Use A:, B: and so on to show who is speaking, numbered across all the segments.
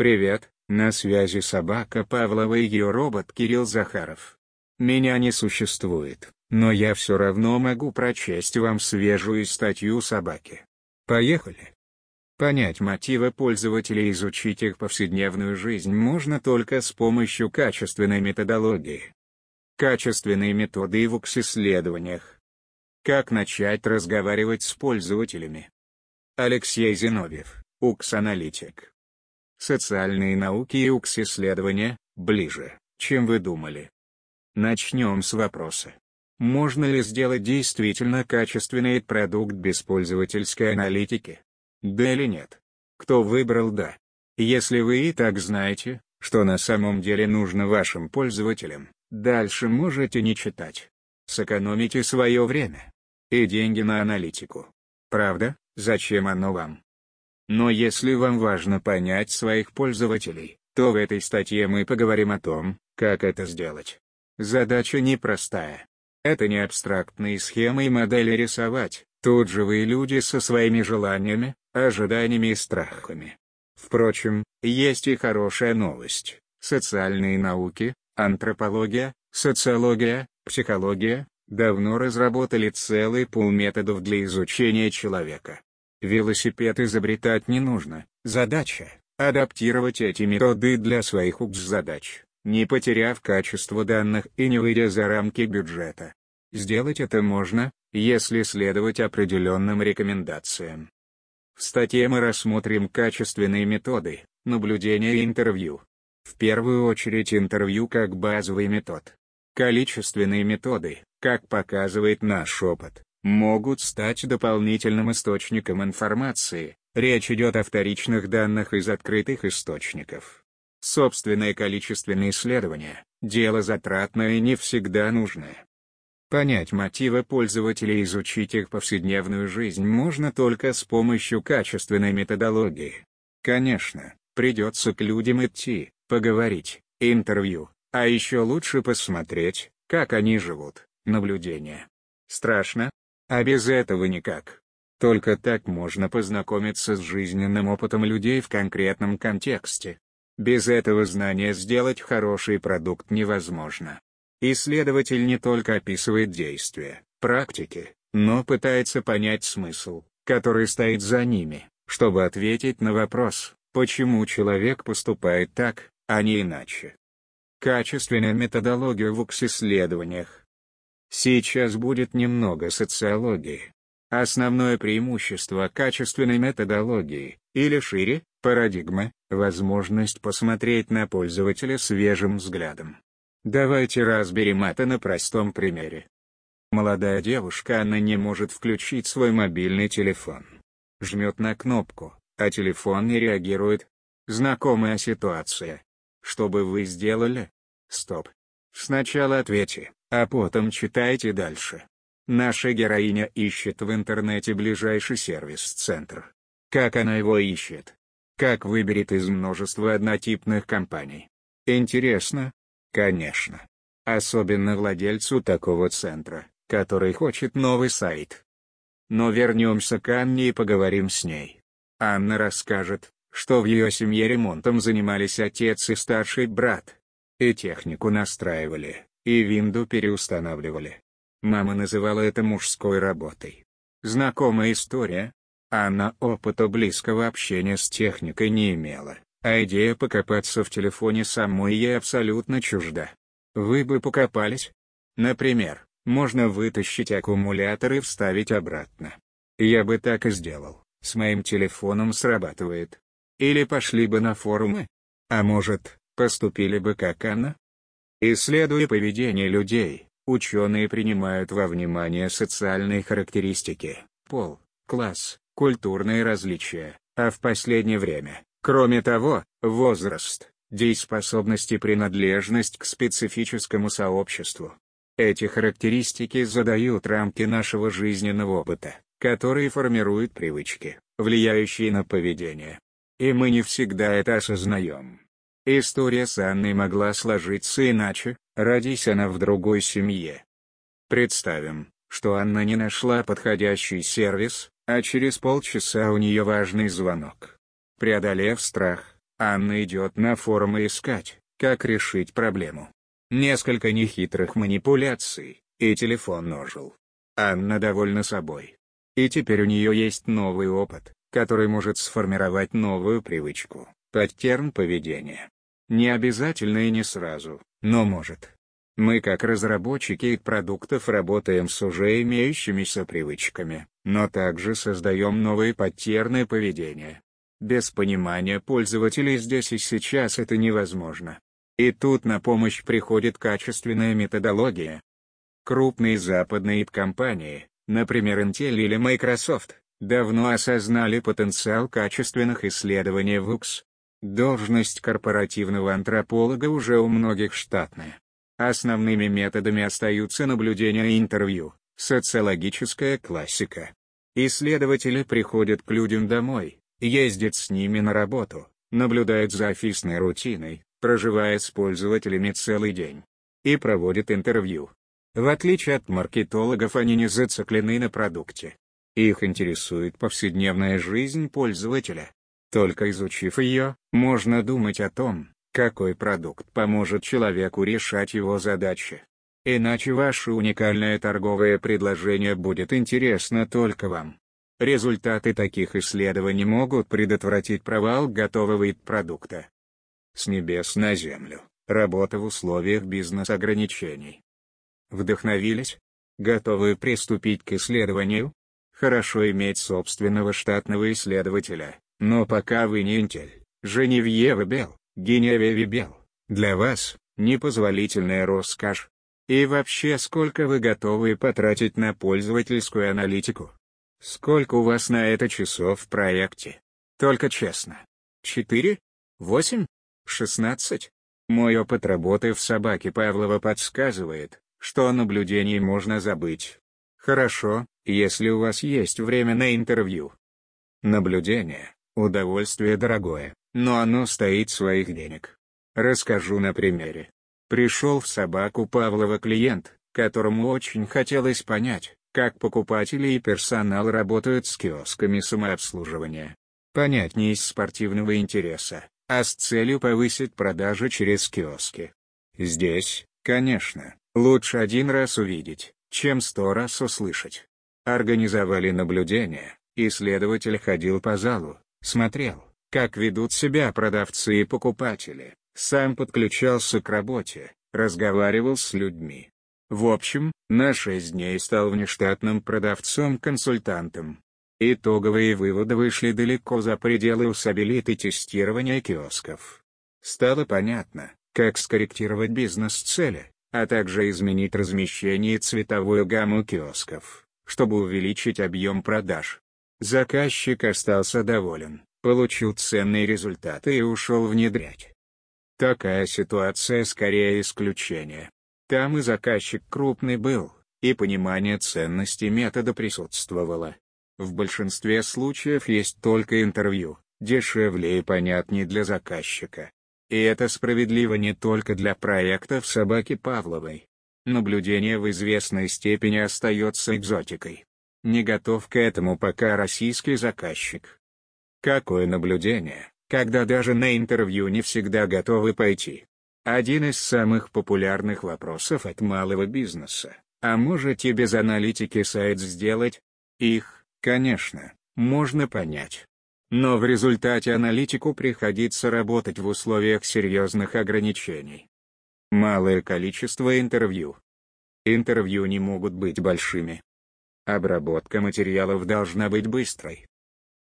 A: Привет, на связи собака Павлова и ее робот Кирилл Захаров. Меня не существует, но я все равно могу прочесть вам свежую статью собаки. Поехали. Понять мотивы пользователей и изучить их повседневную жизнь можно только с помощью качественной методологии. Качественные методы в исследованиях. Как начать разговаривать с пользователями? Алексей Зиновьев, УКС-аналитик. Социальные науки и УКС-исследования, ближе, чем вы думали. Начнем с вопроса. Можно ли сделать действительно качественный продукт без пользовательской аналитики? Да или нет? Кто выбрал «да»? Если вы и так знаете, что на самом деле нужно вашим пользователям, дальше можете не читать. Сэкономите свое время и деньги на аналитику. Правда, зачем оно вам? Но если вам важно понять своих пользователей, то в этой статье мы поговорим о том, как это сделать. Задача непростая. Это не абстрактные схемы и модели рисовать, тут живые люди со своими желаниями, ожиданиями и страхами. Впрочем, есть и хорошая новость. Социальные науки, антропология, социология, психология, давно разработали целый пул методов для изучения человека. Велосипед изобретать не нужно, задача – адаптировать эти методы для своих УКС-задач, не потеряв качество данных и не выйдя за рамки бюджета. Сделать это можно, если следовать определенным рекомендациям. В статье мы рассмотрим качественные методы, наблюдения и интервью. В первую очередь интервью как базовый метод. Количественные методы, как показывает наш опыт, могут стать дополнительным источником информации, речь идет о вторичных данных из открытых источников. Собственное количественное исследование – дело затратное и не всегда нужное. Понять мотивы пользователей и изучить их повседневную жизнь можно только с помощью качественной методологии. Конечно, придется к людям идти, поговорить, интервью, а еще лучше посмотреть, как они живут, наблюдение. Страшно? А без этого никак. Только так можно познакомиться с жизненным опытом людей в конкретном контексте. Без этого знания сделать хороший продукт невозможно. Исследователь не только описывает действия, практики, но пытается понять смысл, который стоит за ними, чтобы ответить на вопрос, почему человек поступает так, а не иначе. Качественная методология в УКС-исследованиях. Сейчас будет немного социологии. Основное преимущество качественной методологии, или шире, парадигма, возможность посмотреть на пользователя свежим взглядом. Давайте разберем это на простом примере. Молодая девушка Анна не может включить свой мобильный телефон. Жмет на кнопку, а телефон не реагирует. Знакомая ситуация. Что бы вы сделали? Стоп. Сначала ответьте, а потом читайте дальше. Наша героиня ищет в интернете ближайший сервис-центр. Как она его ищет? Как выберет из множества однотипных компаний? Интересно, Конечно. Особенно владельцу такого центра, который хочет новый сайт. Но вернемся к Анне и поговорим с ней. Анна расскажет, что в ее семье ремонтом занимались отец и старший брат. И технику настраивали, и винду переустанавливали. Мама называла это мужской работой. Знакомая история? Анна опыта близкого общения с техникой не имела. А идея покопаться в телефоне самой ей абсолютно чужда. Вы бы покопались? Например, можно вытащить аккумулятор и вставить обратно. Я бы так и сделал, с моим телефоном срабатывает. Или пошли бы на форумы. А может, поступили бы как она? Исследуя поведение людей, ученые принимают во внимание социальные характеристики, пол, класс, культурные различия, а в последнее время, Кроме того, возраст, дееспособность и принадлежность к специфическому сообществу. Эти характеристики задают рамки нашего жизненного опыта, которые формируют привычки, влияющие на поведение. И мы не всегда это осознаем. История с Анной могла сложиться иначе, родись она в другой семье. Представим, что Анна не нашла подходящий сервис, а через полчаса у нее важный звонок. Преодолев страх, Анна идет на форумы искать, как решить проблему. Несколько нехитрых манипуляций, и телефон ожил. Анна довольна собой. И теперь у нее есть новый опыт, который может сформировать новую привычку, паттерн поведения. Не обязательно и не сразу, но может. Мы как разработчики продуктов работаем с уже имеющимися привычками, но также создаем новые паттерны поведения. Без понимания пользователей здесь и сейчас это невозможно. И тут на помощь приходит качественная методология. Крупные западные компании, например Intel или Microsoft, давно осознали потенциал качественных исследований в УКС. Должность корпоративного антрополога уже у многих штатная. Основными методами остаются наблюдения и интервью, социологическая классика. Исследователи приходят к людям домой, ездят с ними на работу, наблюдают за офисной рутиной, проживая с пользователями целый день. И проводят интервью. В отличие от маркетологов они не зациклены на продукте. Их интересует повседневная жизнь пользователя. Только изучив ее, можно думать о том, какой продукт поможет человеку решать его задачи. Иначе ваше уникальное торговое предложение будет интересно только вам. Результаты таких исследований могут предотвратить провал готового продукта. С небес на землю. Работа в условиях бизнес-ограничений. Вдохновились? Готовы приступить к исследованию? Хорошо иметь собственного штатного исследователя, но пока вы не Intel, Женевьева Белл, Геневьева Белл, для вас – непозволительная роскошь. И вообще сколько вы готовы потратить на пользовательскую аналитику? Сколько у вас на это часов в проекте? Только честно. Четыре? Восемь? Шестнадцать? Мой опыт работы в собаке Павлова подсказывает, что о наблюдении можно забыть. Хорошо, если у вас есть время на интервью. Наблюдение – удовольствие дорогое, но оно стоит своих денег. Расскажу на примере. Пришел в собаку Павлова клиент, которому очень хотелось понять, как покупатели и персонал работают с киосками самообслуживания. Понять не из спортивного интереса, а с целью повысить продажи через киоски. Здесь, конечно, лучше один раз увидеть, чем сто раз услышать. Организовали наблюдение, исследователь ходил по залу, смотрел, как ведут себя продавцы и покупатели, сам подключался к работе, разговаривал с людьми. В общем, на шесть дней стал внештатным продавцом-консультантом. Итоговые выводы вышли далеко за пределы усабилиты тестирования киосков. Стало понятно, как скорректировать бизнес-цели, а также изменить размещение и цветовую гамму киосков, чтобы увеличить объем продаж. Заказчик остался доволен, получил ценные результаты и ушел внедрять. Такая ситуация скорее исключение. Там и заказчик крупный был, и понимание ценности метода присутствовало. В большинстве случаев есть только интервью, дешевле и понятнее для заказчика. И это справедливо не только для проектов собаки Павловой. Наблюдение в известной степени остается экзотикой. Не готов к этому пока российский заказчик. Какое наблюдение? когда даже на интервью не всегда готовы пойти. Один из самых популярных вопросов от малого бизнеса. А можете без аналитики сайт сделать? Их, конечно, можно понять. Но в результате аналитику приходится работать в условиях серьезных ограничений. Малое количество интервью. Интервью не могут быть большими. Обработка материалов должна быть быстрой.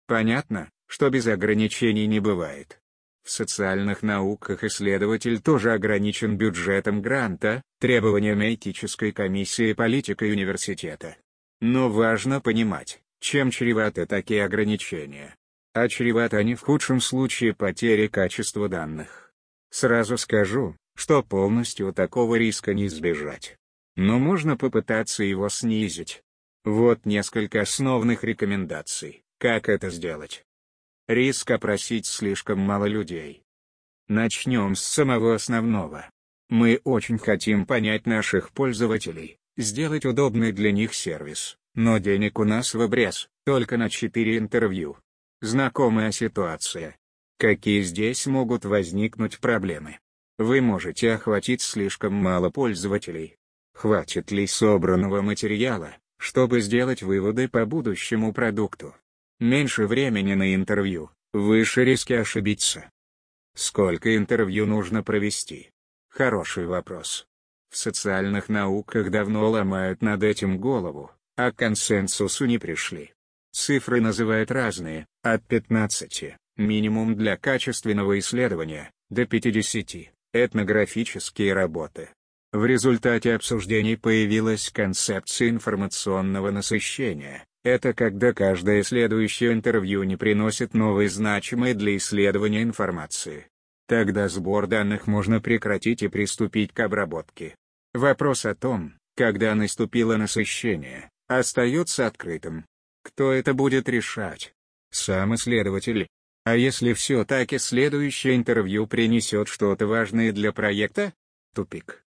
A: Понятно? что без ограничений не бывает. В социальных науках исследователь тоже ограничен бюджетом гранта, требованиями этической комиссии политикой университета. Но важно понимать, чем чреваты такие ограничения. А чреваты они в худшем случае потери качества данных. Сразу скажу, что полностью такого риска не избежать. Но можно попытаться его снизить. Вот несколько основных рекомендаций, как это сделать. Риск опросить слишком мало людей. Начнем с самого основного. Мы очень хотим понять наших пользователей, сделать удобный для них сервис, но денег у нас в обрез, только на 4 интервью. Знакомая ситуация. Какие здесь могут возникнуть проблемы? Вы можете охватить слишком мало пользователей. Хватит ли собранного материала, чтобы сделать выводы по будущему продукту? Меньше времени на интервью, выше риски ошибиться. Сколько интервью нужно провести? Хороший вопрос. В социальных науках давно ломают над этим голову, а к консенсусу не пришли. Цифры называют разные, от 15, минимум для качественного исследования, до 50, этнографические работы. В результате обсуждений появилась концепция информационного насыщения. Это когда каждое следующее интервью не приносит новой значимой для исследования информации. Тогда сбор данных можно прекратить и приступить к обработке. Вопрос о том, когда наступило насыщение, остается открытым. Кто это будет решать? Сам исследователь. А если все-таки следующее интервью принесет что-то важное для проекта? Тупик.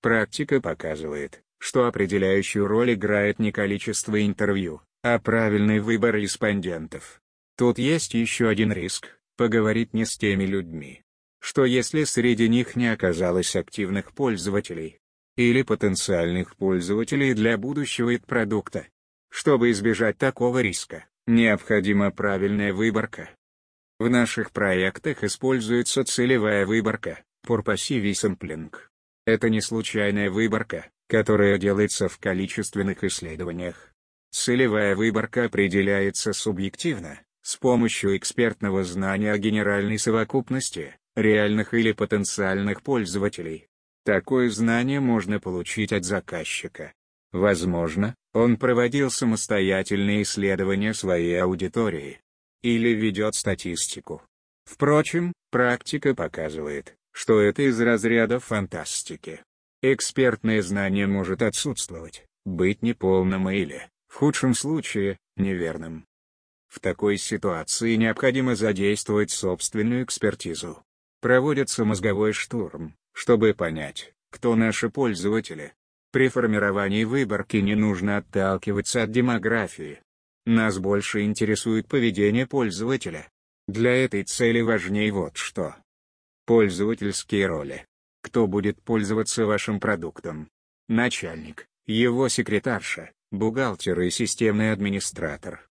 A: Практика показывает, что определяющую роль играет не количество интервью, а правильный выбор респондентов. Тут есть еще один риск – поговорить не с теми людьми. Что если среди них не оказалось активных пользователей? Или потенциальных пользователей для будущего продукта? Чтобы избежать такого риска, необходима правильная выборка. В наших проектах используется целевая выборка, Purposive Sampling. Это не случайная выборка, которая делается в количественных исследованиях. Целевая выборка определяется субъективно, с помощью экспертного знания о генеральной совокупности, реальных или потенциальных пользователей. Такое знание можно получить от заказчика. Возможно, он проводил самостоятельные исследования своей аудитории. Или ведет статистику. Впрочем, практика показывает, что это из разряда фантастики. Экспертное знание может отсутствовать, быть неполным или, в худшем случае, неверным. В такой ситуации необходимо задействовать собственную экспертизу. Проводится мозговой штурм, чтобы понять, кто наши пользователи. При формировании выборки не нужно отталкиваться от демографии. Нас больше интересует поведение пользователя. Для этой цели важнее вот что. Пользовательские роли. Кто будет пользоваться вашим продуктом? Начальник, его секретарша, бухгалтер и системный администратор.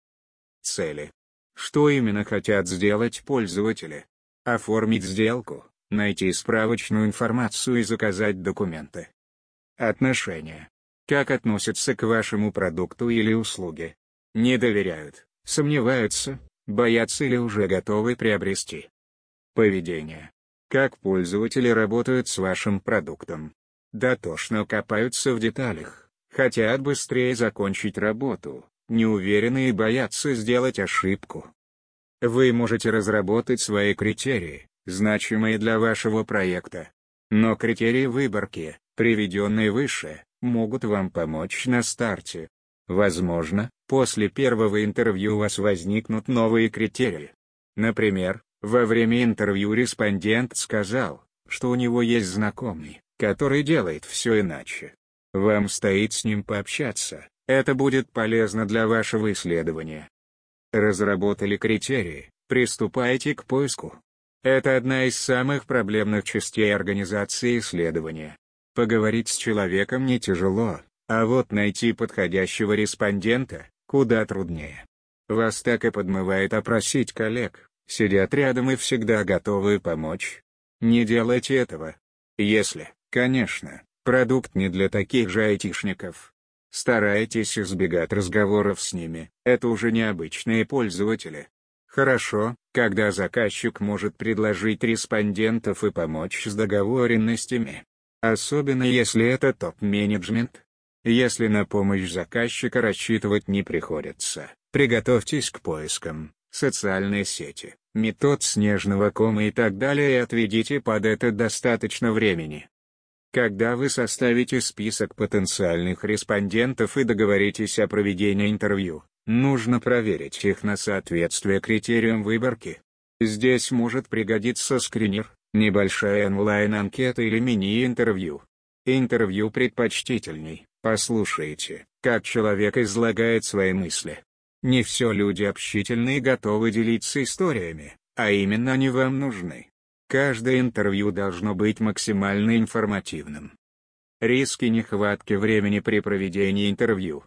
A: Цели. Что именно хотят сделать пользователи? Оформить сделку, найти справочную информацию и заказать документы. Отношения. Как относятся к вашему продукту или услуге? Не доверяют, сомневаются, боятся или уже готовы приобрести. Поведение. Как пользователи работают с вашим продуктом. Дотошно копаются в деталях, хотят быстрее закончить работу, не уверены и боятся сделать ошибку. Вы можете разработать свои критерии, значимые для вашего проекта. Но критерии выборки, приведенные выше, могут вам помочь на старте. Возможно, после первого интервью у вас возникнут новые критерии. Например, во время интервью респондент сказал, что у него есть знакомый, который делает все иначе. Вам стоит с ним пообщаться, это будет полезно для вашего исследования. Разработали критерии, приступайте к поиску. Это одна из самых проблемных частей организации исследования. Поговорить с человеком не тяжело, а вот найти подходящего респондента куда труднее. Вас так и подмывает опросить коллег, сидят рядом и всегда готовы помочь. Не делайте этого. Если, конечно, продукт не для таких же айтишников. Старайтесь избегать разговоров с ними, это уже необычные пользователи. Хорошо, когда заказчик может предложить респондентов и помочь с договоренностями. Особенно если это топ-менеджмент. Если на помощь заказчика рассчитывать не приходится, приготовьтесь к поискам, социальные сети, метод снежного кома и так далее и отведите под это достаточно времени. Когда вы составите список потенциальных респондентов и договоритесь о проведении интервью, нужно проверить их на соответствие критериям выборки. Здесь может пригодиться скринер, небольшая онлайн-анкета или мини-интервью. Интервью предпочтительней, послушайте, как человек излагает свои мысли. Не все люди общительны и готовы делиться историями, а именно они вам нужны. Каждое интервью должно быть максимально информативным. Риски нехватки времени при проведении интервью.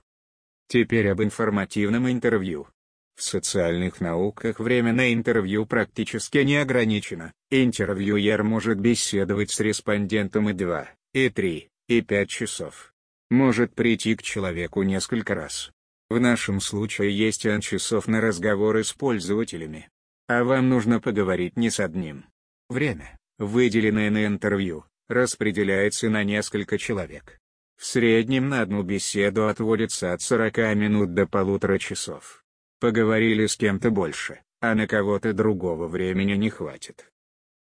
A: Теперь об информативном интервью. В социальных науках время на интервью практически не ограничено. Интервьюер может беседовать с респондентом и 2, и 3, и 5 часов. Может прийти к человеку несколько раз. В нашем случае есть N часов на разговоры с пользователями. А вам нужно поговорить не с одним. Время, выделенное на интервью, распределяется на несколько человек. В среднем на одну беседу отводится от 40 минут до полутора часов. Поговорили с кем-то больше, а на кого-то другого времени не хватит.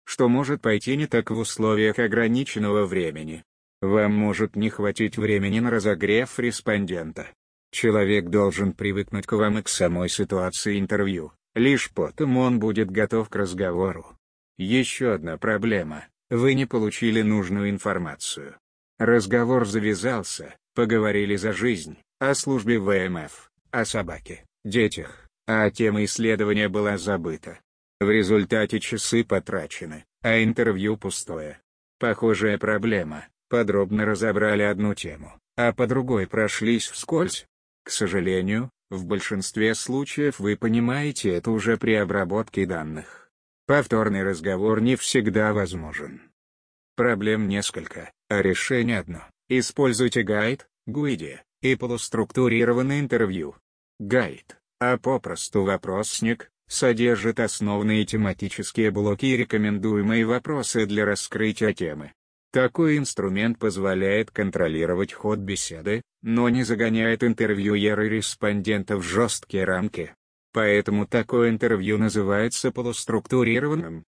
A: Что может пойти не так в условиях ограниченного времени? Вам может не хватить времени на разогрев респондента. Человек должен привыкнуть к вам и к самой ситуации интервью, лишь потом он будет готов к разговору. Еще одна проблема – вы не получили нужную информацию. Разговор завязался, поговорили за жизнь, о службе ВМФ, о собаке, детях, а тема исследования была забыта. В результате часы потрачены, а интервью пустое. Похожая проблема, подробно разобрали одну тему, а по другой прошлись вскользь. К сожалению, в большинстве случаев вы понимаете это уже при обработке данных. Повторный разговор не всегда возможен. Проблем несколько, а решение одно. Используйте гайд, гуиди и полуструктурированное интервью. Гайд, а попросту вопросник, содержит основные тематические блоки и рекомендуемые вопросы для раскрытия темы. Такой инструмент позволяет контролировать ход беседы, но не загоняет интервьюера и респондента в жесткие рамки. Поэтому такое интервью называется полуструктурированным.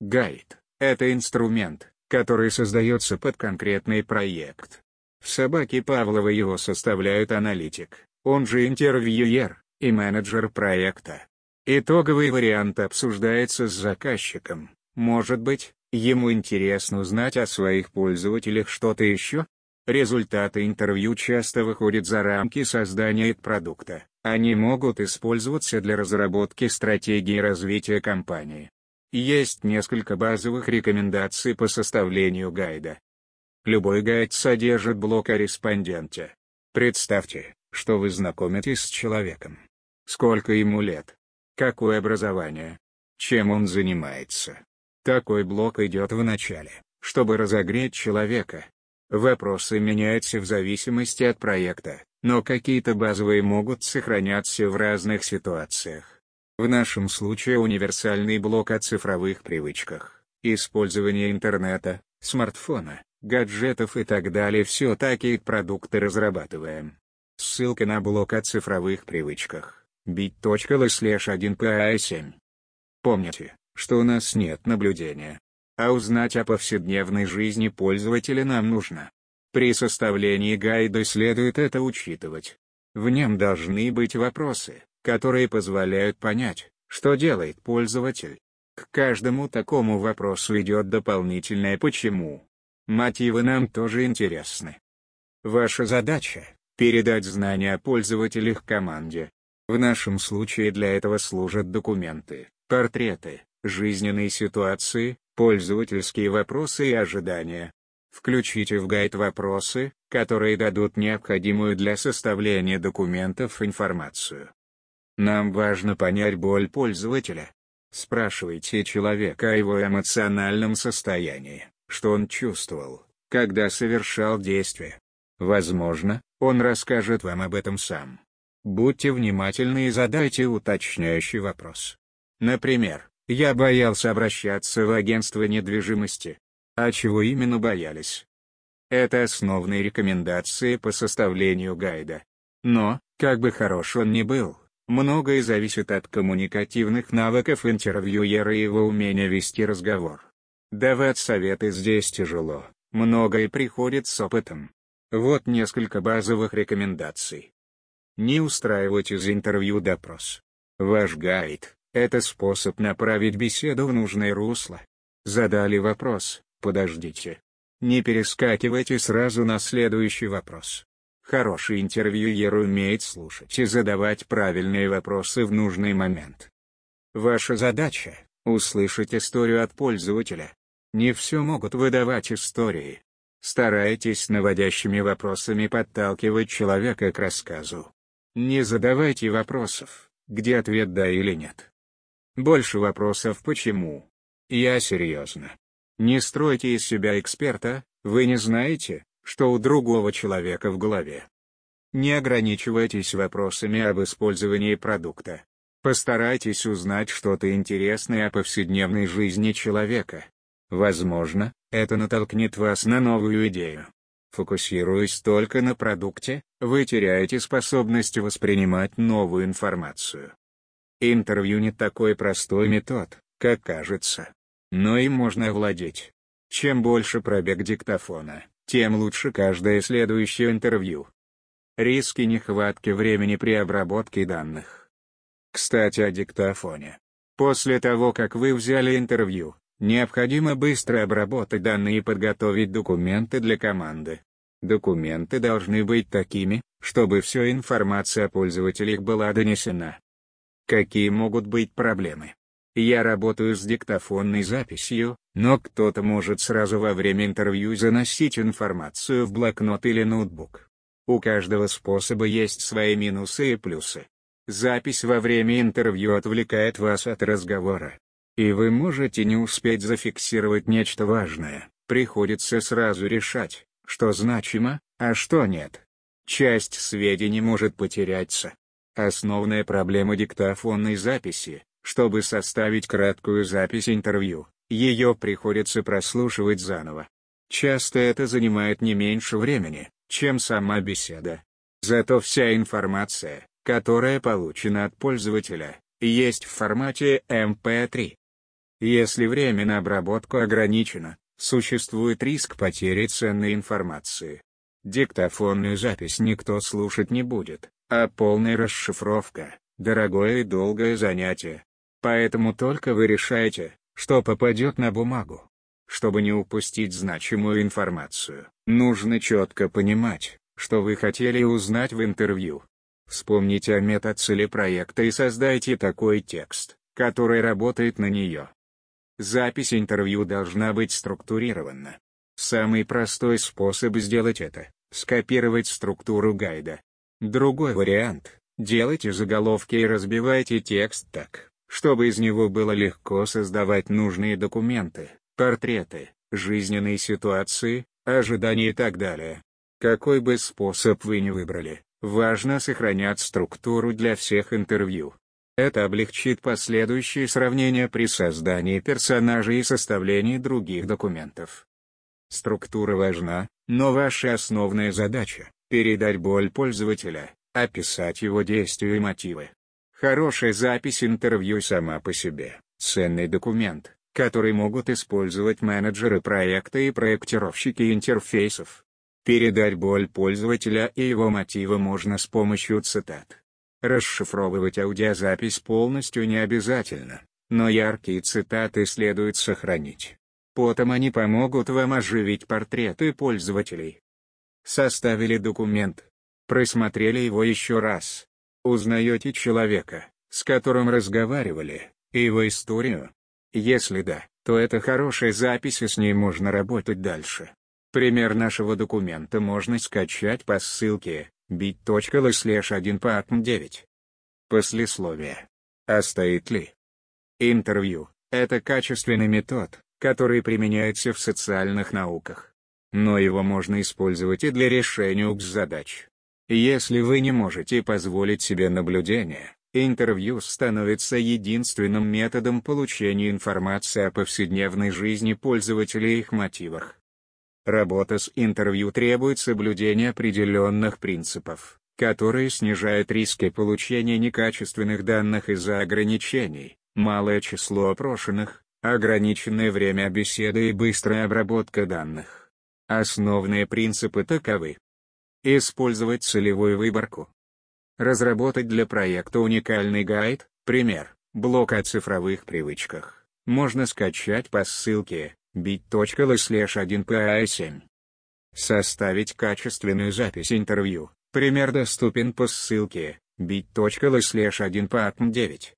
A: Гайд — это инструмент, который создается под конкретный проект. В собаке Павлова его составляют аналитик, он же интервьюер, и менеджер проекта. Итоговый вариант обсуждается с заказчиком. Может быть, ему интересно узнать о своих пользователях что-то еще? Результаты интервью часто выходят за рамки создания продукта. Они могут использоваться для разработки стратегии развития компании. Есть несколько базовых рекомендаций по составлению гайда. Любой гайд содержит блок о респонденте. Представьте, что вы знакомитесь с человеком. Сколько ему лет? Какое образование? Чем он занимается? Такой блок идет в начале, чтобы разогреть человека. Вопросы меняются в зависимости от проекта, но какие-то базовые могут сохраняться в разных ситуациях. В нашем случае универсальный блок о цифровых привычках, использование интернета, смартфона, гаджетов и так далее все такие продукты разрабатываем. Ссылка на блог о цифровых привычках. bit.ly slash 1pa7. Помните, что у нас нет наблюдения. А узнать о повседневной жизни пользователя нам нужно. При составлении гайда следует это учитывать. В нем должны быть вопросы, которые позволяют понять, что делает пользователь. К каждому такому вопросу идет дополнительное «почему». Мотивы нам тоже интересны. Ваша задача передать знания о пользователях команде. В нашем случае для этого служат документы, портреты, жизненные ситуации, пользовательские вопросы и ожидания. Включите в гайд вопросы, которые дадут необходимую для составления документов информацию. Нам важно понять боль пользователя. Спрашивайте человека о его эмоциональном состоянии, что он чувствовал, когда совершал действие. Возможно, он расскажет вам об этом сам. Будьте внимательны и задайте уточняющий вопрос. Например, я боялся обращаться в агентство недвижимости. А чего именно боялись? Это основные рекомендации по составлению гайда. Но, как бы хорош он ни был, многое зависит от коммуникативных навыков интервьюера и его умения вести разговор. Давать советы здесь тяжело, многое приходит с опытом. Вот несколько базовых рекомендаций. Не устраивать из интервью допрос. Ваш гайд — это способ направить беседу в нужное русло. Задали вопрос, подождите. Не перескакивайте сразу на следующий вопрос. Хороший интервьюер умеет слушать и задавать правильные вопросы в нужный момент. Ваша задача Услышать историю от пользователя. Не все могут выдавать истории. Старайтесь наводящими вопросами подталкивать человека к рассказу. Не задавайте вопросов, где ответ да или нет. Больше вопросов почему. Я серьезно. Не стройте из себя эксперта, вы не знаете, что у другого человека в голове. Не ограничивайтесь вопросами об использовании продукта. Постарайтесь узнать что-то интересное о повседневной жизни человека. Возможно, это натолкнет вас на новую идею. Фокусируясь только на продукте, вы теряете способность воспринимать новую информацию. Интервью не такой простой метод, как кажется. Но им можно овладеть. Чем больше пробег диктофона, тем лучше каждое следующее интервью. Риски нехватки времени при обработке данных. Кстати о диктофоне. После того как вы взяли интервью, необходимо быстро обработать данные и подготовить документы для команды. Документы должны быть такими, чтобы вся информация о пользователях была донесена. Какие могут быть проблемы? Я работаю с диктофонной записью, но кто-то может сразу во время интервью заносить информацию в блокнот или ноутбук. У каждого способа есть свои минусы и плюсы. Запись во время интервью отвлекает вас от разговора. И вы можете не успеть зафиксировать нечто важное, приходится сразу решать, что значимо, а что нет. Часть сведений может потеряться. Основная проблема диктофонной записи, чтобы составить краткую запись интервью, ее приходится прослушивать заново. Часто это занимает не меньше времени, чем сама беседа. Зато вся информация, которая получена от пользователя, есть в формате MP3. Если время на обработку ограничено, существует риск потери ценной информации. Диктофонную запись никто слушать не будет, а полная расшифровка – дорогое и долгое занятие. Поэтому только вы решаете, что попадет на бумагу. Чтобы не упустить значимую информацию, нужно четко понимать, что вы хотели узнать в интервью. Вспомните о метацели проекта и создайте такой текст, который работает на нее. Запись интервью должна быть структурирована. Самый простой способ сделать это — скопировать структуру гайда. Другой вариант — делайте заголовки и разбивайте текст так, чтобы из него было легко создавать нужные документы, портреты, жизненные ситуации, ожидания и так далее. Какой бы способ вы ни выбрали, важно сохранять структуру для всех интервью. Это облегчит последующие сравнения при создании персонажей и составлении других документов. Структура важна, но ваша основная задача — передать боль пользователя, описать его действия и мотивы. Хорошая запись интервью сама по себе — ценный документ, который могут использовать менеджеры проекта и проектировщики интерфейсов. Передать боль пользователя и его мотивы можно с помощью цитат. Расшифровывать аудиозапись полностью не обязательно, но яркие цитаты следует сохранить. Потом они помогут вам оживить портреты пользователей. Составили документ. Просмотрели его еще раз. Узнаете человека, с которым разговаривали, и его историю, если да, то это хорошая запись и с ней можно работать дальше. Пример нашего документа можно скачать по ссылке bit.ly slash 1 patn 9. Послесловие. А стоит ли? Интервью — это качественный метод, который применяется в социальных науках. Но его можно использовать и для решения УКС-задач. Если вы не можете позволить себе наблюдение, Интервью становится единственным методом получения информации о повседневной жизни пользователя и их мотивах. Работа с интервью требует соблюдения определенных принципов, которые снижают риски получения некачественных данных из-за ограничений, малое число опрошенных, ограниченное время беседы и быстрая обработка данных. Основные принципы таковы. Использовать целевую выборку, Разработать для проекта уникальный гайд, пример, блок о цифровых привычках, можно скачать по ссылке bit.ly 1pa7. Составить качественную запись интервью, пример доступен по ссылке bit.ly 1 9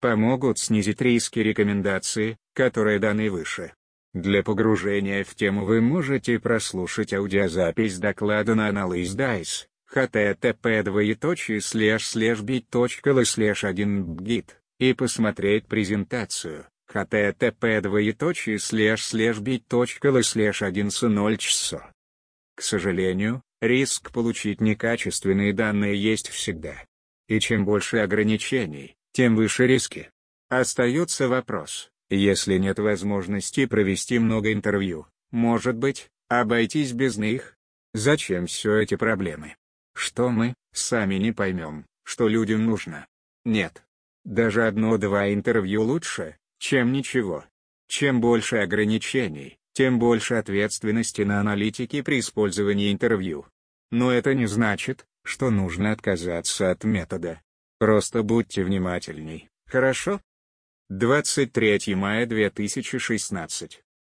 A: помогут снизить риски рекомендации, которые даны выше. Для погружения в тему вы можете прослушать аудиозапись доклада на анализ DICE, http bit.ly слэш 1 bgit, и посмотреть презентацию, http bit.ly слэш 1 0 часов. К сожалению, риск получить некачественные данные есть всегда. И чем больше ограничений, тем выше риски. Остается вопрос, если нет возможности провести много интервью, может быть, обойтись без них? Зачем все эти проблемы? Что мы, сами не поймем, что людям нужно? Нет. Даже одно-два интервью лучше, чем ничего. Чем больше ограничений, тем больше ответственности на аналитике при использовании интервью. Но это не значит, что нужно отказаться от метода. Просто будьте внимательней, хорошо? 23 мая 2016